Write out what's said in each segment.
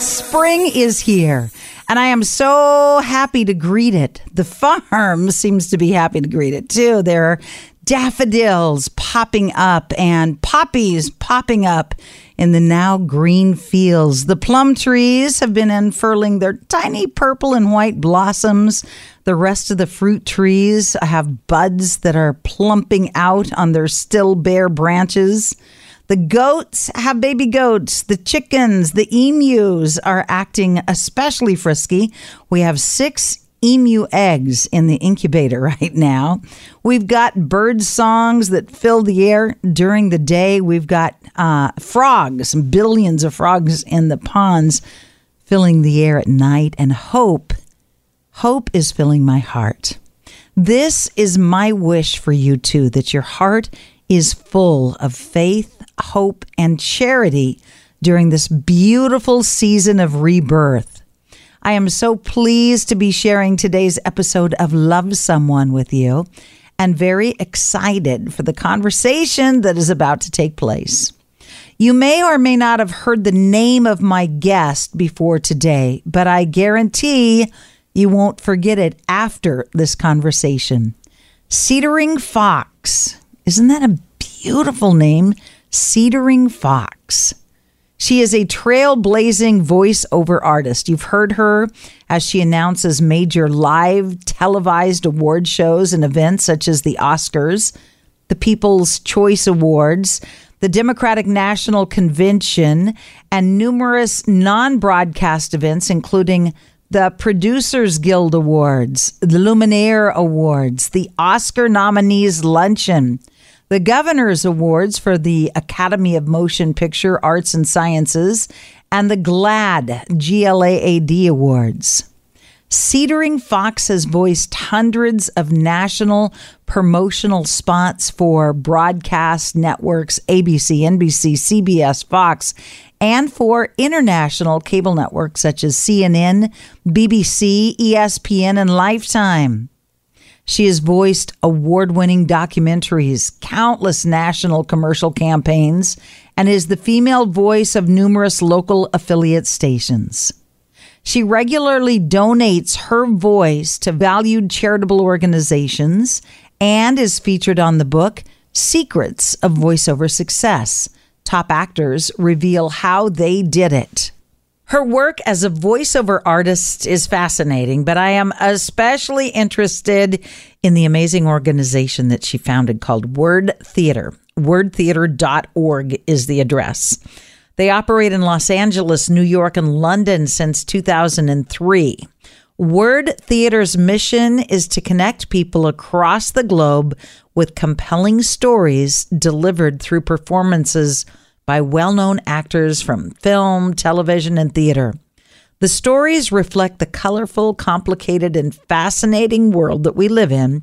Spring is here, and I am so happy to greet it. The farm seems to be happy to greet it too. There are daffodils popping up and poppies popping up in the now green fields. The plum trees have been unfurling their tiny purple and white blossoms. The rest of the fruit trees have buds that are plumping out on their still bare branches. The goats have baby goats. The chickens, the emus are acting especially frisky. We have six emu eggs in the incubator right now. We've got bird songs that fill the air during the day. We've got uh, frogs, billions of frogs in the ponds filling the air at night. And hope, hope is filling my heart. This is my wish for you too that your heart is full of faith, hope, and charity during this beautiful season of rebirth. I am so pleased to be sharing today's episode of Love Someone with you and very excited for the conversation that is about to take place. You may or may not have heard the name of my guest before today, but I guarantee you won't forget it after this conversation. Cedering Fox. Isn't that a beautiful name? Cedering Fox. She is a trailblazing voiceover artist. You've heard her as she announces major live televised award shows and events such as the Oscars, the People's Choice Awards, the Democratic National Convention, and numerous non broadcast events, including the Producers Guild Awards, the Luminaire Awards, the Oscar Nominees Luncheon, the Governor's Awards for the Academy of Motion Picture Arts and Sciences, and the GLAAD, G-L-A-A-D Awards. Cedering Fox has voiced hundreds of national promotional spots for broadcast networks ABC, NBC, CBS, Fox, and for international cable networks such as CNN, BBC, ESPN, and Lifetime. She has voiced award winning documentaries, countless national commercial campaigns, and is the female voice of numerous local affiliate stations. She regularly donates her voice to valued charitable organizations and is featured on the book Secrets of Voiceover Success. Top actors reveal how they did it. Her work as a voiceover artist is fascinating, but I am especially interested in the amazing organization that she founded called Word Theater. WORDTheatre.org is the address. They operate in Los Angeles, New York, and London since 2003. WORDTheatre's mission is to connect people across the globe with compelling stories delivered through performances by well known actors from film, television, and theater. The stories reflect the colorful, complicated, and fascinating world that we live in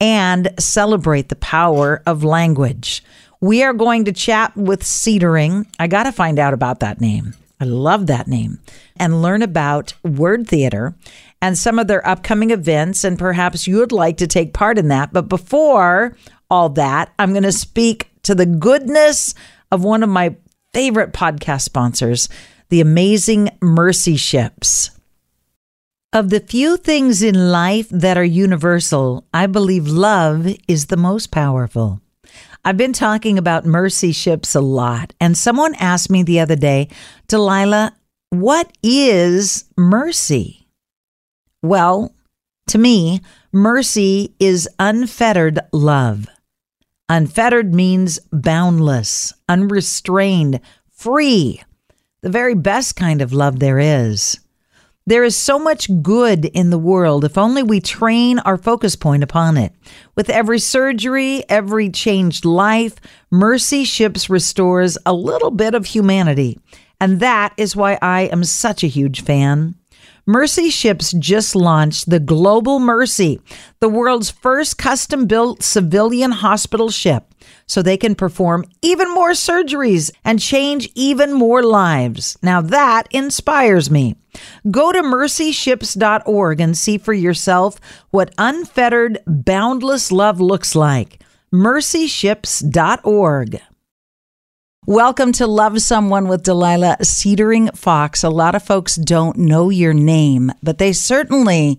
and celebrate the power of language. We are going to chat with Cedering. I got to find out about that name. I love that name. And learn about WORDTheatre and some of their upcoming events. And perhaps you would like to take part in that. But before all that, I'm going to speak to the goodness of one of my favorite podcast sponsors, the amazing Mercy Ships. Of the few things in life that are universal, I believe love is the most powerful. I've been talking about mercy ships a lot, and someone asked me the other day, Delilah, what is mercy? Well, to me, mercy is unfettered love. Unfettered means boundless, unrestrained, free, the very best kind of love there is. There is so much good in the world if only we train our focus point upon it. With every surgery, every changed life, Mercy Ships restores a little bit of humanity. And that is why I am such a huge fan. Mercy Ships just launched the Global Mercy, the world's first custom built civilian hospital ship, so they can perform even more surgeries and change even more lives. Now that inspires me. Go to mercyships.org and see for yourself what unfettered, boundless love looks like. mercyships.org. Welcome to Love Someone with Delilah Cedering Fox. A lot of folks don't know your name, but they certainly,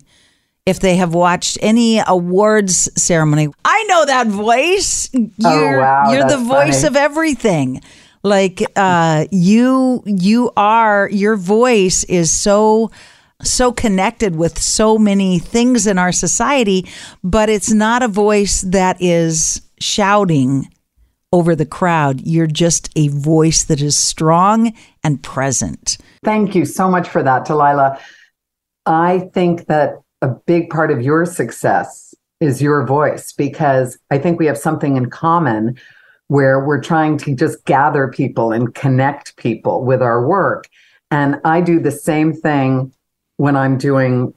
if they have watched any awards ceremony, I know that voice. You're, oh, wow. You're the voice funny. of everything. Like uh, you, you are. Your voice is so so connected with so many things in our society, but it's not a voice that is shouting over the crowd. You're just a voice that is strong and present. Thank you so much for that, Delilah. I think that a big part of your success is your voice because I think we have something in common where we're trying to just gather people and connect people with our work. And I do the same thing when I'm doing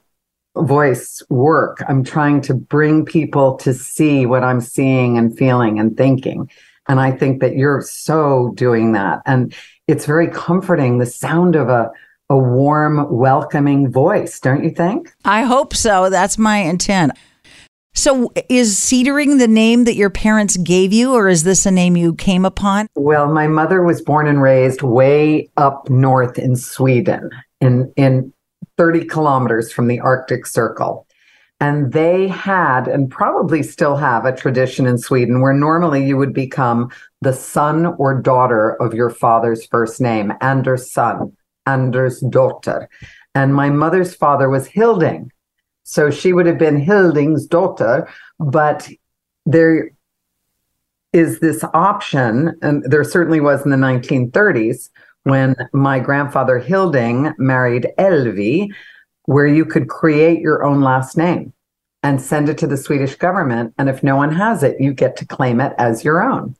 voice work. I'm trying to bring people to see what I'm seeing and feeling and thinking. And I think that you're so doing that. And it's very comforting, the sound of a, a warm, welcoming voice, don't you think? I hope so. That's my intent. So, is Cedering the name that your parents gave you, or is this a name you came upon? Well, my mother was born and raised way up north in Sweden, in, in 30 kilometers from the Arctic Circle. And they had, and probably still have, a tradition in Sweden where normally you would become the son or daughter of your father's first name, Anders son, Anders daughter. And my mother's father was Hilding. So she would have been Hilding's daughter, but there is this option, and there certainly was in the 1930s when my grandfather Hilding married Elvi, where you could create your own last name and send it to the Swedish government. And if no one has it, you get to claim it as your own.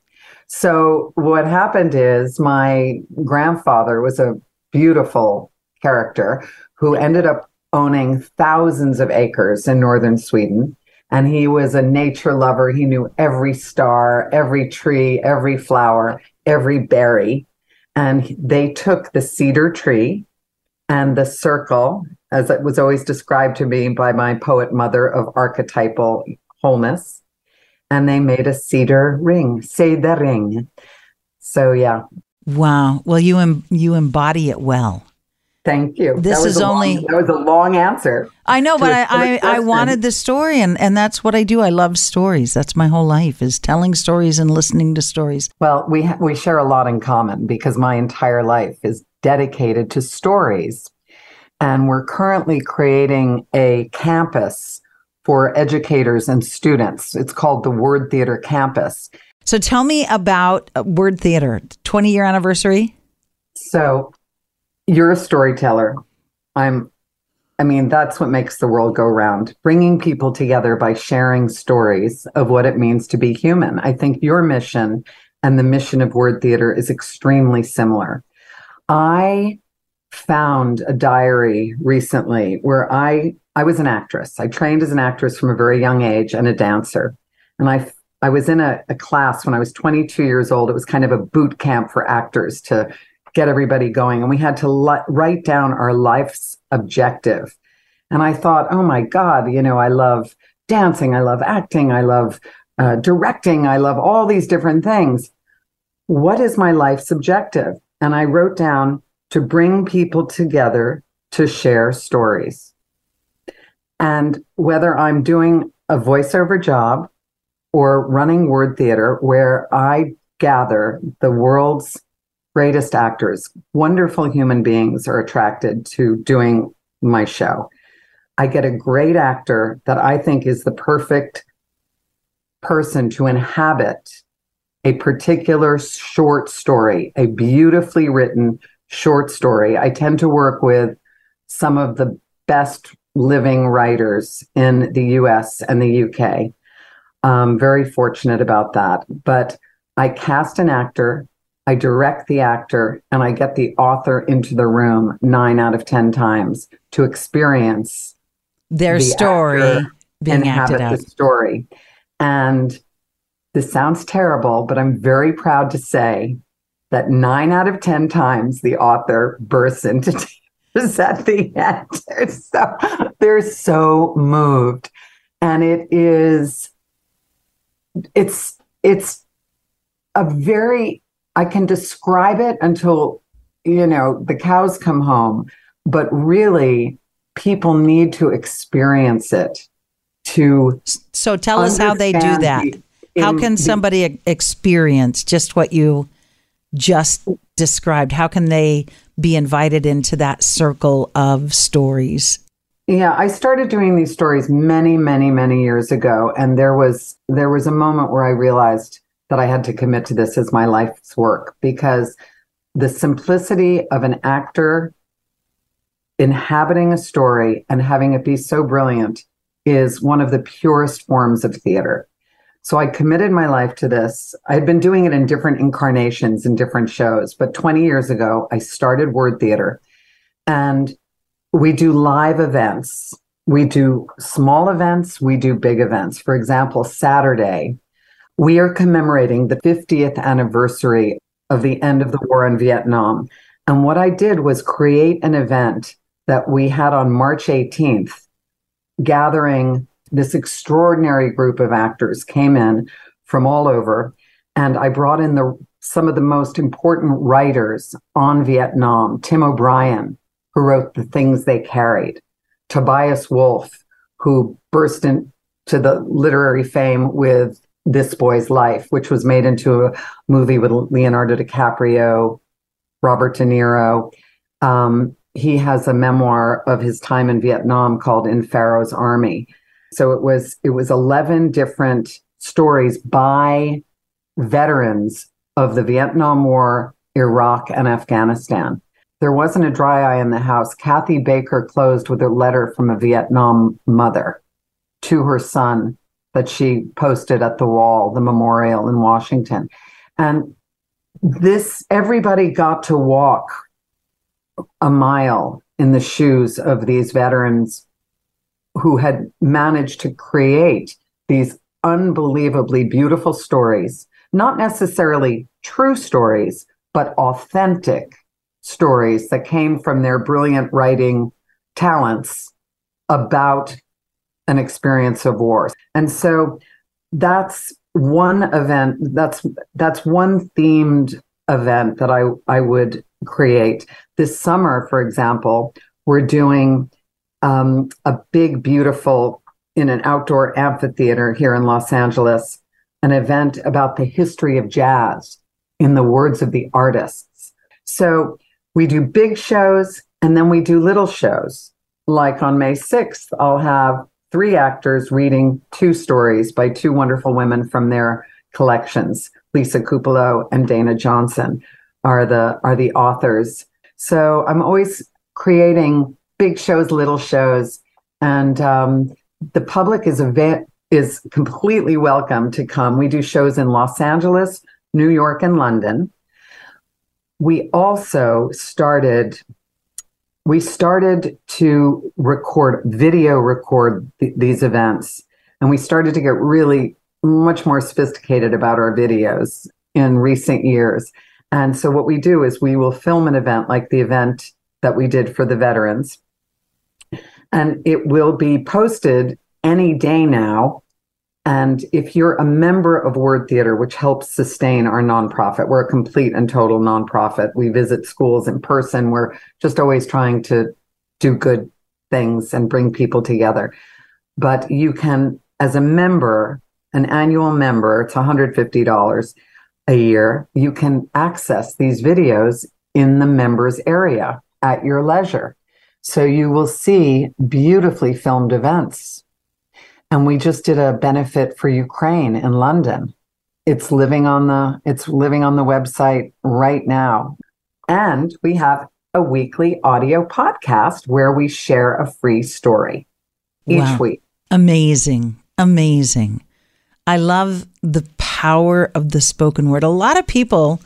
So what happened is my grandfather was a beautiful character who ended up owning thousands of acres in northern Sweden. And he was a nature lover. He knew every star, every tree, every flower, every berry. And they took the cedar tree and the circle, as it was always described to me by my poet mother of archetypal wholeness, and they made a cedar ring, cedar ring. So yeah. Wow. Well, you em- you embody it well. Thank you. This is only long, that was a long answer. I know, but I, I, I wanted the story, and and that's what I do. I love stories. That's my whole life is telling stories and listening to stories. Well, we ha- we share a lot in common because my entire life is dedicated to stories, and we're currently creating a campus for educators and students. It's called the WORDTheatre Campus. So tell me about uh, WORDTheatre, 20 year anniversary. So you're a storyteller. I'm, I mean, that's what makes the world go round, bringing people together by sharing stories of what it means to be human. I think your mission and the mission of WORDTheatre is extremely similar. I found a diary recently where I I was an actress. I trained as an actress from a very young age and a dancer. And I I was in a, a class when I was 22 years old. It was kind of a boot camp for actors to get everybody going. And we had to li- write down our life's objective. And I thought, oh my God, you know, I love dancing, I love acting, I love uh, directing, I love all these different things. What is my life's objective? And I wrote down to bring people together to share stories. And whether I'm doing a voiceover job or running WORDTheatre, where I gather the world's greatest actors, wonderful human beings are attracted to doing my show. I get a great actor that I think is the perfect person to inhabit a particular short story, a beautifully written short story. I tend to work with some of the best living writers in the US and the UK. I'm um, very fortunate about that. But I cast an actor I direct the actor and I get the author into the room nine out of 10 times to experience their the story being acted out. The story. And this sounds terrible, but I'm very proud to say that nine out of 10 times the author bursts into tears at the end. They're so, they're so moved. And it is, it's, it's a very I can describe it until, you know, the cows come home, but really people need to experience it to So tell us how they do that. How can the- somebody experience just what you just described? How can they be invited into that circle of stories? Yeah, I started doing these stories many, many, many years ago, and there was there was a moment where I realized that I had to commit to this as my life's work because the simplicity of an actor inhabiting a story and having it be so brilliant is one of the purest forms of theater. So I committed my life to this. I had been doing it in different incarnations in different shows, but 20 years ago, I started WORDTheatre. And we do live events. We do small events, we do big events. For example, Saturday, we are commemorating the 50th anniversary of the end of the war in Vietnam. And what I did was create an event that we had on March 18th, gathering this extraordinary group of actors came in from all over. And I brought in the some of the most important writers on Vietnam, Tim O'Brien, who wrote The Things They Carried, Tobias Wolff, who burst into the literary fame with This Boy's Life, which was made into a movie with Leonardo DiCaprio, Robert De Niro. Um, he has a memoir of his time in Vietnam called In Pharaoh's Army. So it was it was 11 different stories by veterans of the Vietnam War, Iraq, and Afghanistan. There wasn't a dry eye in the house. Kathy Baker closed with a letter from a Vietnam mother to her son that she posted at the wall, the memorial in Washington. And this, everybody got to walk a mile in the shoes of these veterans who had managed to create these unbelievably beautiful stories, not necessarily true stories, but authentic stories that came from their brilliant writing talents about an experience of war. And so that's one event that's that's one themed event that I I would create. This summer, for example, we're doing um, a big, beautiful in an outdoor amphitheater here in Los Angeles, an event about the history of jazz in the words of the artists. So we do big shows and then we do little shows. Like on May 6th, I'll have three actors reading two stories by two wonderful women from their collections. Lisa Cupolo and Dana Johnson are the are the authors. So I'm always creating big shows, little shows, and um, the public is ava- is completely welcome to come. We do shows in Los Angeles, New York, and London. We also started we started to record video record th- these events and we started to get really much more sophisticated about our videos in recent years and so what we do is we will film an event like the event that we did for the veterans and it will be posted any day now and if you're a member of WORDTheatre, which helps sustain our nonprofit, we're a complete and total nonprofit. We visit schools in person. We're just always trying to do good things and bring people together. But you can, as a member, an annual member, it's $150 a year, you can access these videos in the members area at your leisure. So you will see beautifully filmed events and we just did a benefit for Ukraine in London. It's living on the it's living on the website right now. And we have a weekly audio podcast where we share a free story each Wow. week. Amazing. Amazing. I love the power of the spoken word. A lot of people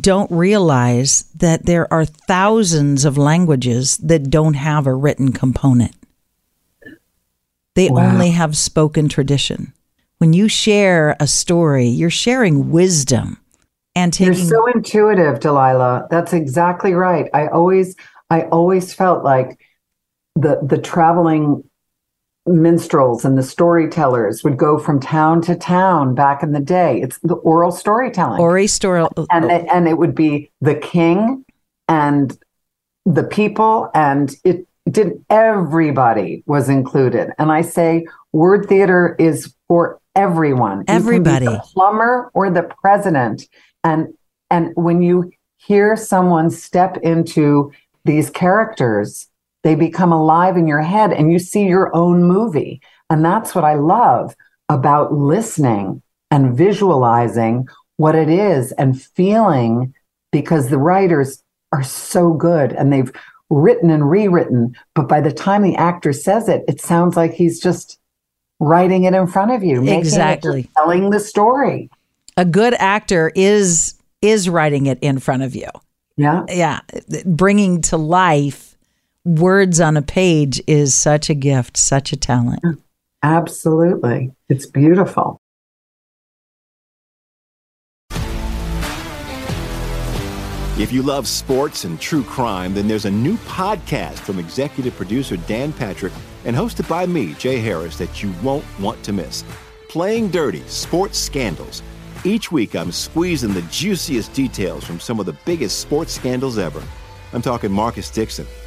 don't realize that there are thousands of languages that don't have a written component. They Wow. only have spoken tradition. When you share a story, you're sharing wisdom and You're so intuitive, Delilah. That's exactly right. I always I always felt like the the traveling minstrels and the storytellers would go from town to town back in the day. It's the oral storytelling. Ori story. and it, and it would be the king and the people and it did everybody was included. And I say WORDTheatre is for everyone. You can be Everybody. the plumber or the president. And and when you hear someone step into these characters, they become alive in your head and you see your own movie. And that's what I love about listening and visualizing what it is and feeling because the writers are so good and they've written and rewritten. But by the time the actor says it, it sounds like he's just writing it in front of you, Exactly. telling the story. A good actor is is writing it in front of you. Yeah. Yeah, bringing to life words on a page is such a gift, such a talent. Absolutely. It's beautiful. If you love sports and true crime, then there's a new podcast from executive producer Dan Patrick and hosted by me, Jay Harris, that you won't want to miss. Playing Dirty Sports Scandals. Each week, I'm squeezing the juiciest details from some of the biggest sports scandals ever. I'm talking Marcus Dixon,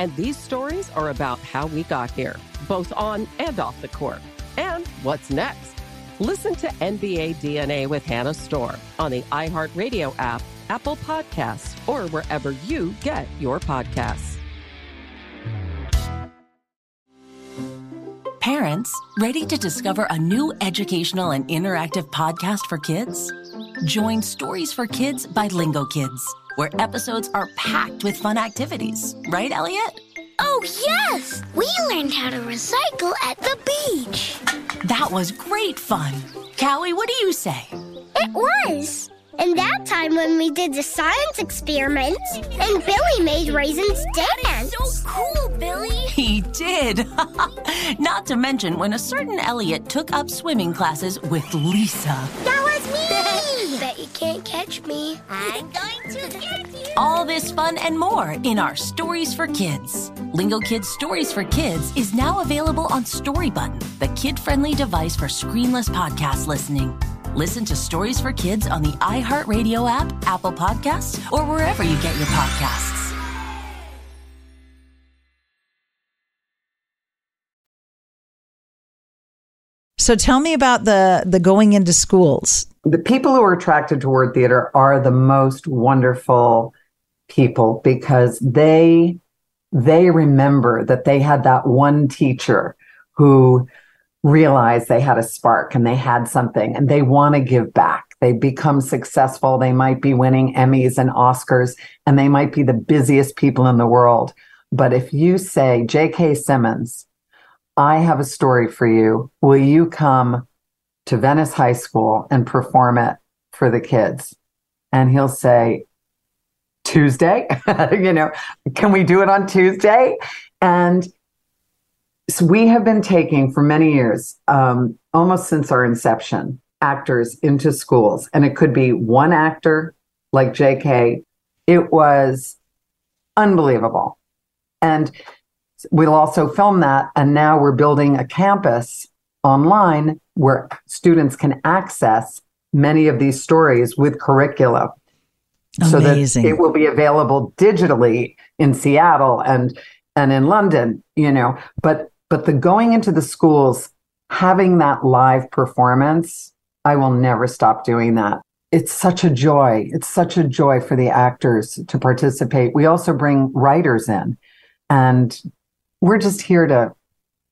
And these stories are about how we got here, both on and off the court. And what's next? Listen to NBA DNA with Hannah Storm on the iHeartRadio app, Apple Podcasts, or wherever you get your podcasts. Parents, ready to discover a new educational and interactive podcast for kids? Join Stories for Kids by Lingo Kids, where episodes are packed with fun activities. Right, Elliot? Oh, yes! We learned how to recycle at the beach. That was great fun. Callie, what do you say? It was. And that time when we did the science experiment, and Billy made raisins dance. So cool, Billy. He did. Not to mention when a certain Elliot took up swimming classes with Lisa. That was me. Bet you can't catch me. I'm going to get you. All this fun and more in our Stories for Kids. Lingo Kids Stories for Kids is now available on StoryButton, the kid friendly device for screenless podcast listening. Listen to Stories for Kids on the iHeartRadio app, Apple Podcasts, or wherever you get your podcasts. So tell me about the the going into schools. the people who are attracted to WORDTheatre are the most wonderful people because they they remember that they had that one teacher who realized they had a spark and they had something and they want to give back. They become successful. They might be winning emmys and oscars and they might be the busiest people in the world. But if you say jk simmons i have a story for you will you come to Venice High School and perform it for the kids. And he'll say, Tuesday, you know, can we do it on Tuesday? And so we have been taking for many years, um, almost since our inception, actors into schools. And it could be one actor like JK. It was unbelievable. And we'll also film that. And now we're building a campus online where students can access many of these stories with curricula. Amazing. so that it will be available digitally in Seattle and and in London, you know. But but the going into the schools, having that live performance, I will never stop doing that. It's such a joy. It's such a joy for the actors to participate. We also bring writers in, and we're just here to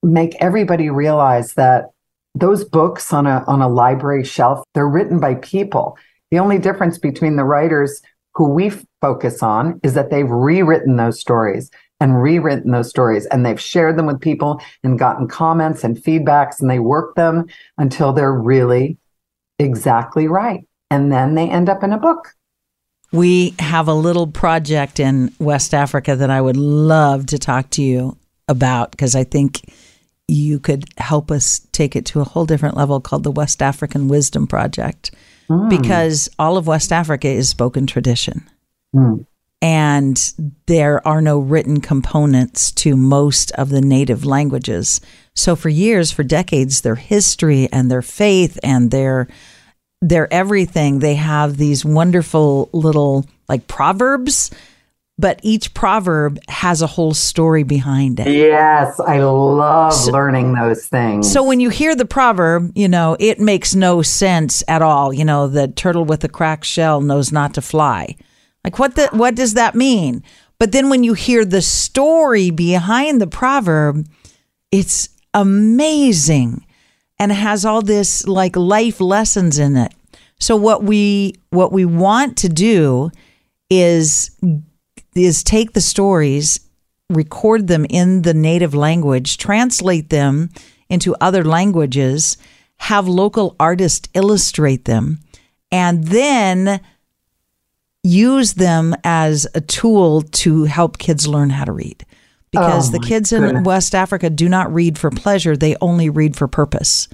make everybody realize that those books on a on a library shelf they're written by people. The only difference between the writers who we focus on is that they've rewritten those stories and rewritten those stories and they've shared them with people and gotten comments and feedbacks and they work them until they're really exactly right and then they end up in a book. We have a little project in West Africa that I would love to talk to you about because I think you could help us take it to a whole different level called the West African Wisdom Project. Mm. Because all of West Africa is spoken tradition. Mm. And there are no written components to most of the native languages. So for years, for decades, their history and their faith and their their everything, they have these wonderful little like proverbs but each proverb has a whole story behind it. Yes, I love so, learning those things. So when you hear the proverb, you know, it makes no sense at all. You know, the turtle with a cracked shell knows not to fly. Like what the what does that mean? But then when you hear the story behind the proverb, it's amazing and it has all this like life lessons in it. So what we what we want to do is is take the stories, record them in the native language, translate them into other languages, have local artists illustrate them, and then use them as a tool to help kids learn how to read. Because oh the kids in. West Africa do not read for pleasure, they only read for purpose.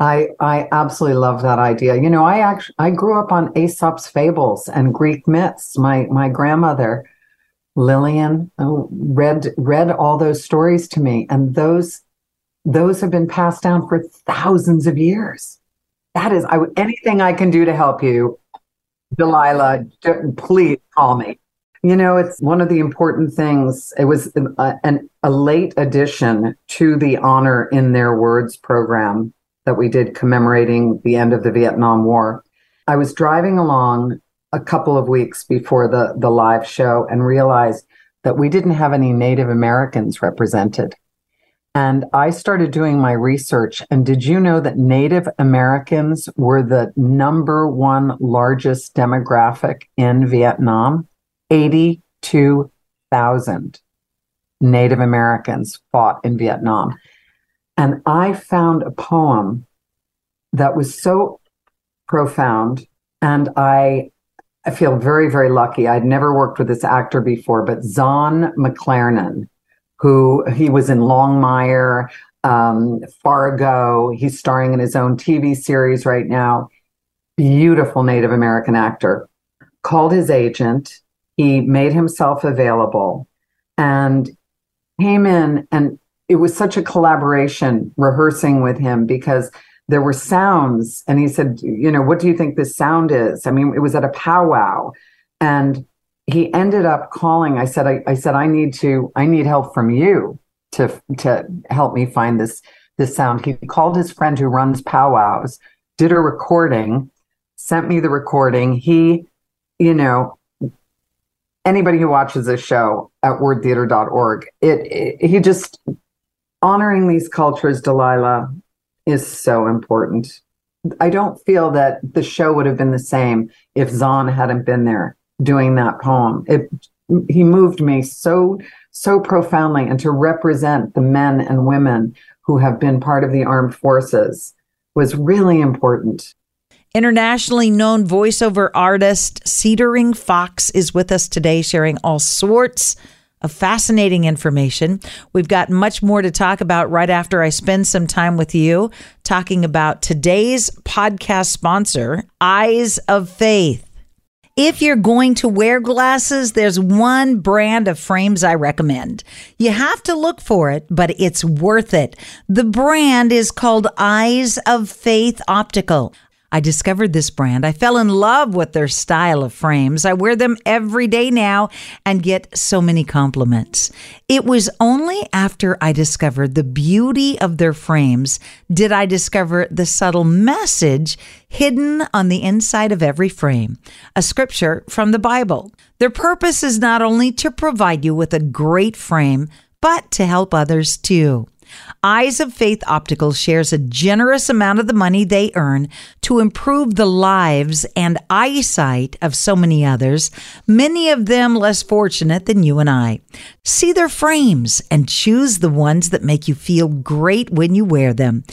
I I absolutely love that idea. You know, I actually I grew up on Aesop's fables and Greek myths. My my grandmother Lillian oh, read read all those stories to me, and those those have been passed down for thousands of years. That is, I anything I can do to help you, Delilah. Please call me. You know, it's one of the important things. It was a, an, a late addition to the Honor in Their Words program that we did commemorating the end of the Vietnam War. I was driving along a couple of weeks before the, the live show and realized that we didn't have any Native Americans represented. And I started doing my research. And did you know that Native Americans were the number one largest demographic in Vietnam? 82,000 Native Americans fought in Vietnam. And I found a poem that was so profound. And I I feel very, very lucky. I'd never worked with this actor before, but Zahn McClarnon, who he was in Longmire, um, Fargo. He's starring in his own TV series right now. Beautiful Native American actor. Called his agent. He made himself available and came in and it was such a collaboration rehearsing with him because there were sounds. And he said you know what do you think this sound is? I mean it was at a powwow. And he ended up calling. I said I, I, said i need to i need help from you to to help me find this this sound. He called his friend who runs powwows did a recording sent me the recording. He you know anybody who watches this show at wordtheatre.org it, it he just honoring these cultures delilah is so important. I don't feel that the show would have been the same if Zahn hadn't been there doing that poem. It he moved me so so profoundly and to represent the men and women who have been part of the armed forces was really important. Internationally known voiceover artist Cedering Fox is with us today sharing all sorts of fascinating information. We've got much more to talk about right after I spend some time with you talking about today's podcast sponsor, Eyes of Faith. If you're going to wear glasses, there's one brand of frames I recommend. You have to look for it, but it's worth it. The brand is called Eyes of Faith Optical. I discovered this brand. I fell in love with their style of frames. I wear them every day now and get so many compliments. It was only after I discovered the beauty of their frames did I discover the subtle message hidden on the inside of every frame, a scripture from the Bible. Their purpose is not only to provide you with a great frame, but to help others too. Eyes of Faith Optical shares a generous amount of the money they earn to improve the lives and eyesight of so many others, many of them less fortunate than you and I. See their frames and choose the ones that make you feel great when you wear them.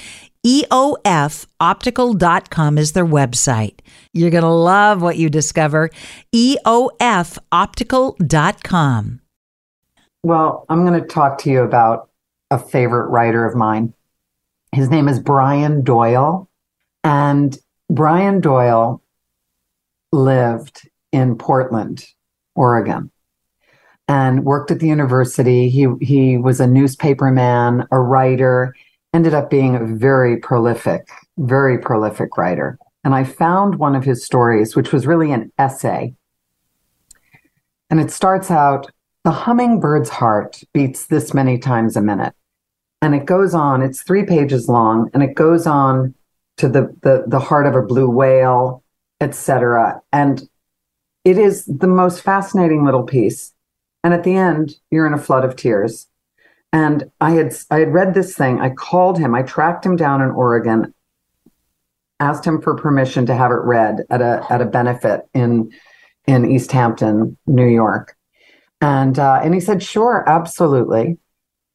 EOFoptical.com is their website. You're going to love what you discover. EOFoptical.com. Well, I'm going to talk to you about a favorite writer of mine. His name is Brian Doyle. And Brian Doyle lived in Portland, Oregon, and worked at the university. He, he was a newspaperman, a writer, ended up being a very prolific, very prolific writer. And I found one of his stories, which was really an essay. And it starts out The hummingbird's heart beats this many times a minute and it goes on. It's three pages long, and it goes on to the the, the heart of a blue whale, etc. And it is the most fascinating little piece. And at the end, you're in a flood of tears. And I had I had read this thing. I called him. I tracked him down in Oregon, asked him for permission to have it read at a at a benefit in in East Hampton, New York. And uh, and he said, sure, absolutely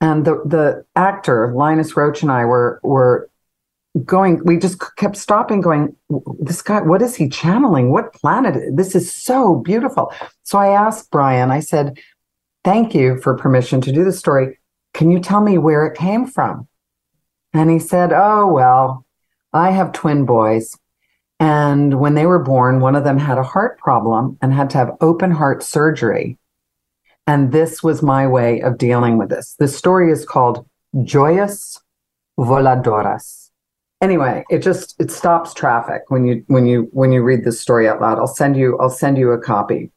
and the the actor Linus Roache and I were were going. We just kept stopping, going. This guy, what is he channeling? What planet? This is so beautiful. So I asked Brian. I said, "Thank you for permission to do the story. Can you tell me where it came from?" And he said, "Oh well, I have twin boys." And when they were born, one of them had a heart problem and had to have open heart surgery. And this was my way of dealing with this. The story is called Joyas Voladoras. Anyway, it just it stops traffic when you when you when you read this story out loud. I'll send you I'll send you a copy.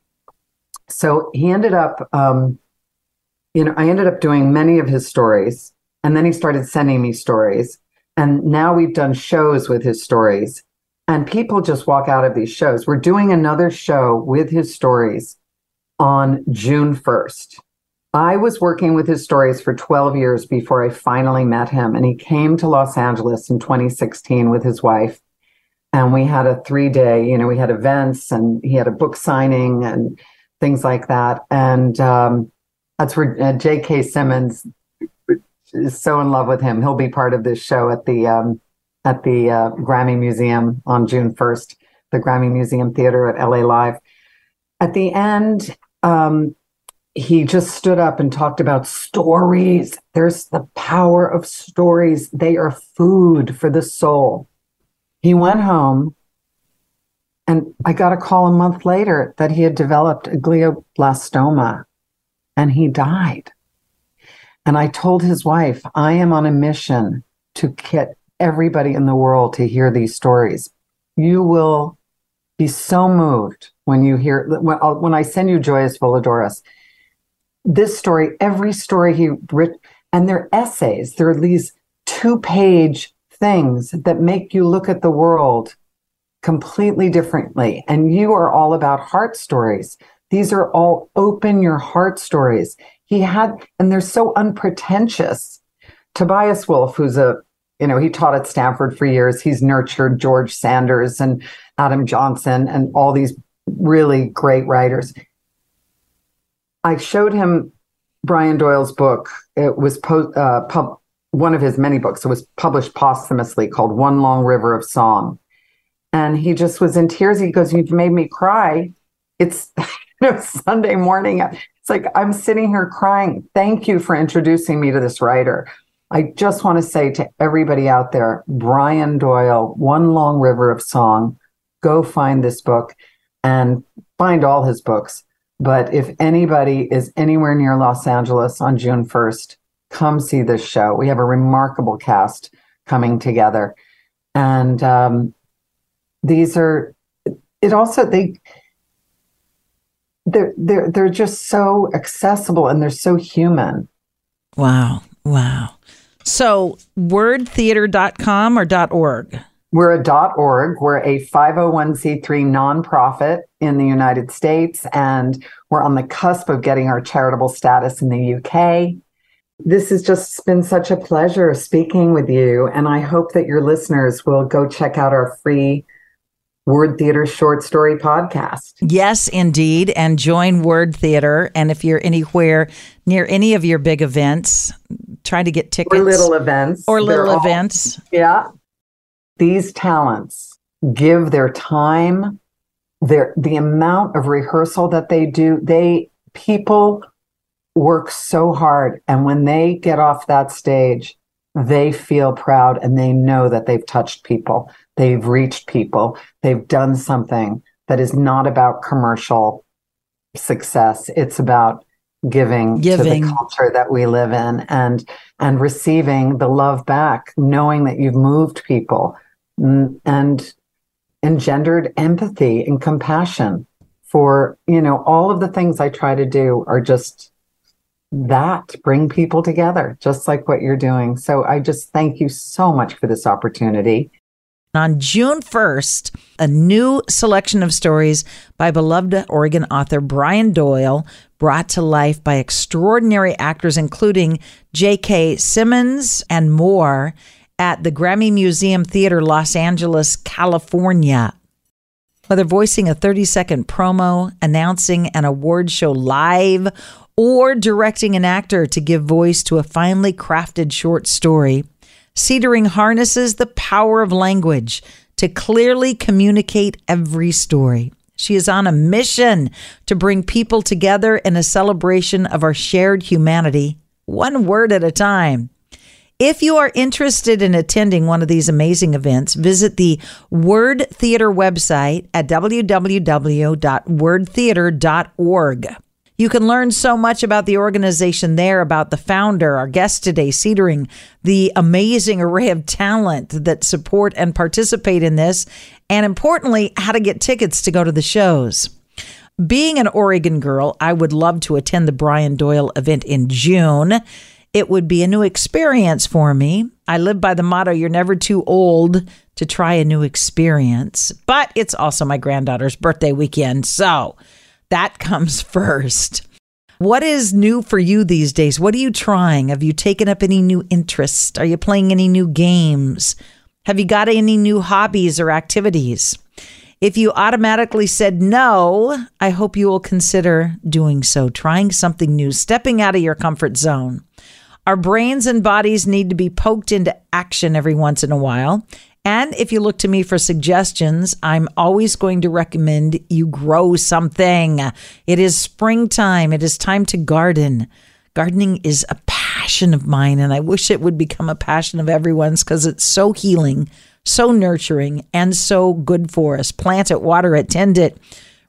So he ended up um, you know, I ended up doing many of his stories and then he started sending me stories. And now we've done shows with his stories. And people just walk out of these shows. We're doing another show with his stories on June 1st. I was working with his stories for 12 years before I finally met him. And he came to Los Angeles in 2016 with his wife. And we had a three day, you know, we had events and he had a book signing and things like that. And um, that's where uh, J.K. Simmons is so in love with him. He'll be part of this show at the um, at the uh, Grammy Museum on June 1st, the Grammy Museum Theater at LA Live. At the end, um, he just stood up and talked about stories. There's the power of stories. They are food for the soul. He went home, and I got a call a month later that he had developed a glioblastoma and he died. And I told his wife, I am on a mission to get everybody in the world to hear these stories. You will be so moved when you hear when, uh, when I send you Joyas Voladoras. This story, every story he wrote, and they're essays. They're these two-page things that make you look at the world completely differently. And you are all about heart stories. These are all open your heart stories. He had, and they're so unpretentious. Tobias Wolff, who's a you know, he taught at Stanford for years. He's nurtured George Saunders and Adam Johnson and all these really great writers. I showed him Brian Doyle's book. It was po- uh, pub- one of his many books. It was published posthumously called One Long River of Song. And he just was in tears. He goes, You've made me cry. It's you know, Sunday morning. It's like, I'm sitting here crying. Thank you for introducing me to this writer. I just want to say to everybody out there Brian Doyle, One Long River of Song, go find this book and find all his books. But if anybody is anywhere near Los Angeles on June 1st, come see this show. We have a remarkable cast coming together. And um, these are it also they they're they're they're just so accessible and they're so human. Wow. Wow. So wordtheatre.com or .org? We're a .org. We're a 501c3 nonprofit in the United States and we're on the cusp of getting our charitable status in the UK. This has just been such a pleasure speaking with you and I hope that your listeners will go check out our free WORDTheatre Short Story Podcast. Yes, indeed. And join WORDTheatre. And if you're anywhere near any of your big events, try to get tickets. Or little events. Or little all, events. Yeah. These talents give their time, their the amount of rehearsal that they do. They people work so hard. And when they get off that stage, they feel proud and they know that they've touched people. They've reached people. They've done something that is not about commercial success. It's about giving, giving. to the culture that we live in and and receiving the love back, knowing that you've moved people mm, and engendered empathy and compassion for, you know, all of the things I try to do are just that bring people together, just like what you're doing. So I just thank you so much for this opportunity. On June 1st, a new selection of stories by beloved Oregon author Brian Doyle, brought to life by extraordinary actors, including J.K. Simmons and more, at the Grammy Museum Theater, Los Angeles, California. Whether voicing a 30 second promo, announcing an award show live, or directing an actor to give voice to a finely crafted short story, Cedering harnesses the power of language to clearly communicate every story. She is on a mission to bring people together in a celebration of our shared humanity, one word at a time. If you are interested in attending one of these amazing events, visit the WORDTheatre website at www.wordtheatre.org. You can learn so much about the organization there, about the founder, our guest today, Cedering, the amazing array of talent that support and participate in this, and importantly, how to get tickets to go to the shows. Being an Oregon girl, I would love to attend the Brian Doyle event in June. It would be a new experience for me. I live by the motto you're never too old to try a new experience, but it's also my granddaughter's birthday weekend. So, that comes first. What is new for you these days? What are you trying? Have you taken up any new interests? Are you playing any new games? Have you got any new hobbies or activities? If you automatically said no, I hope you will consider doing so, trying something new, stepping out of your comfort zone. Our brains and bodies need to be poked into action every once in a while. And if you look to me for suggestions, I'm always going to recommend you grow something. It is springtime, it is time to garden. Gardening is a passion of mine, and I wish it would become a passion of everyone's because it's so healing, so nurturing, and so good for us. Plant it, water it, tend it.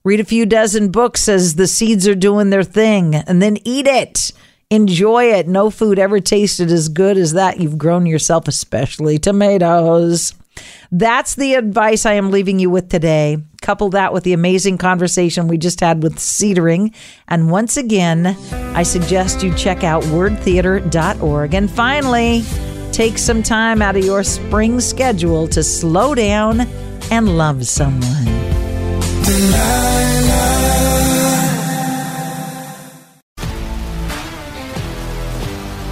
Read a few dozen books as the seeds are doing their thing, and then eat it. Enjoy it. No food ever tasted as good as that you've grown yourself, especially tomatoes. That's the advice I am leaving you with today. Couple that with the amazing conversation we just had with Cedering. And once again, I suggest you check out wordtheatre.org. And finally, take some time out of your spring schedule to slow down and love someone.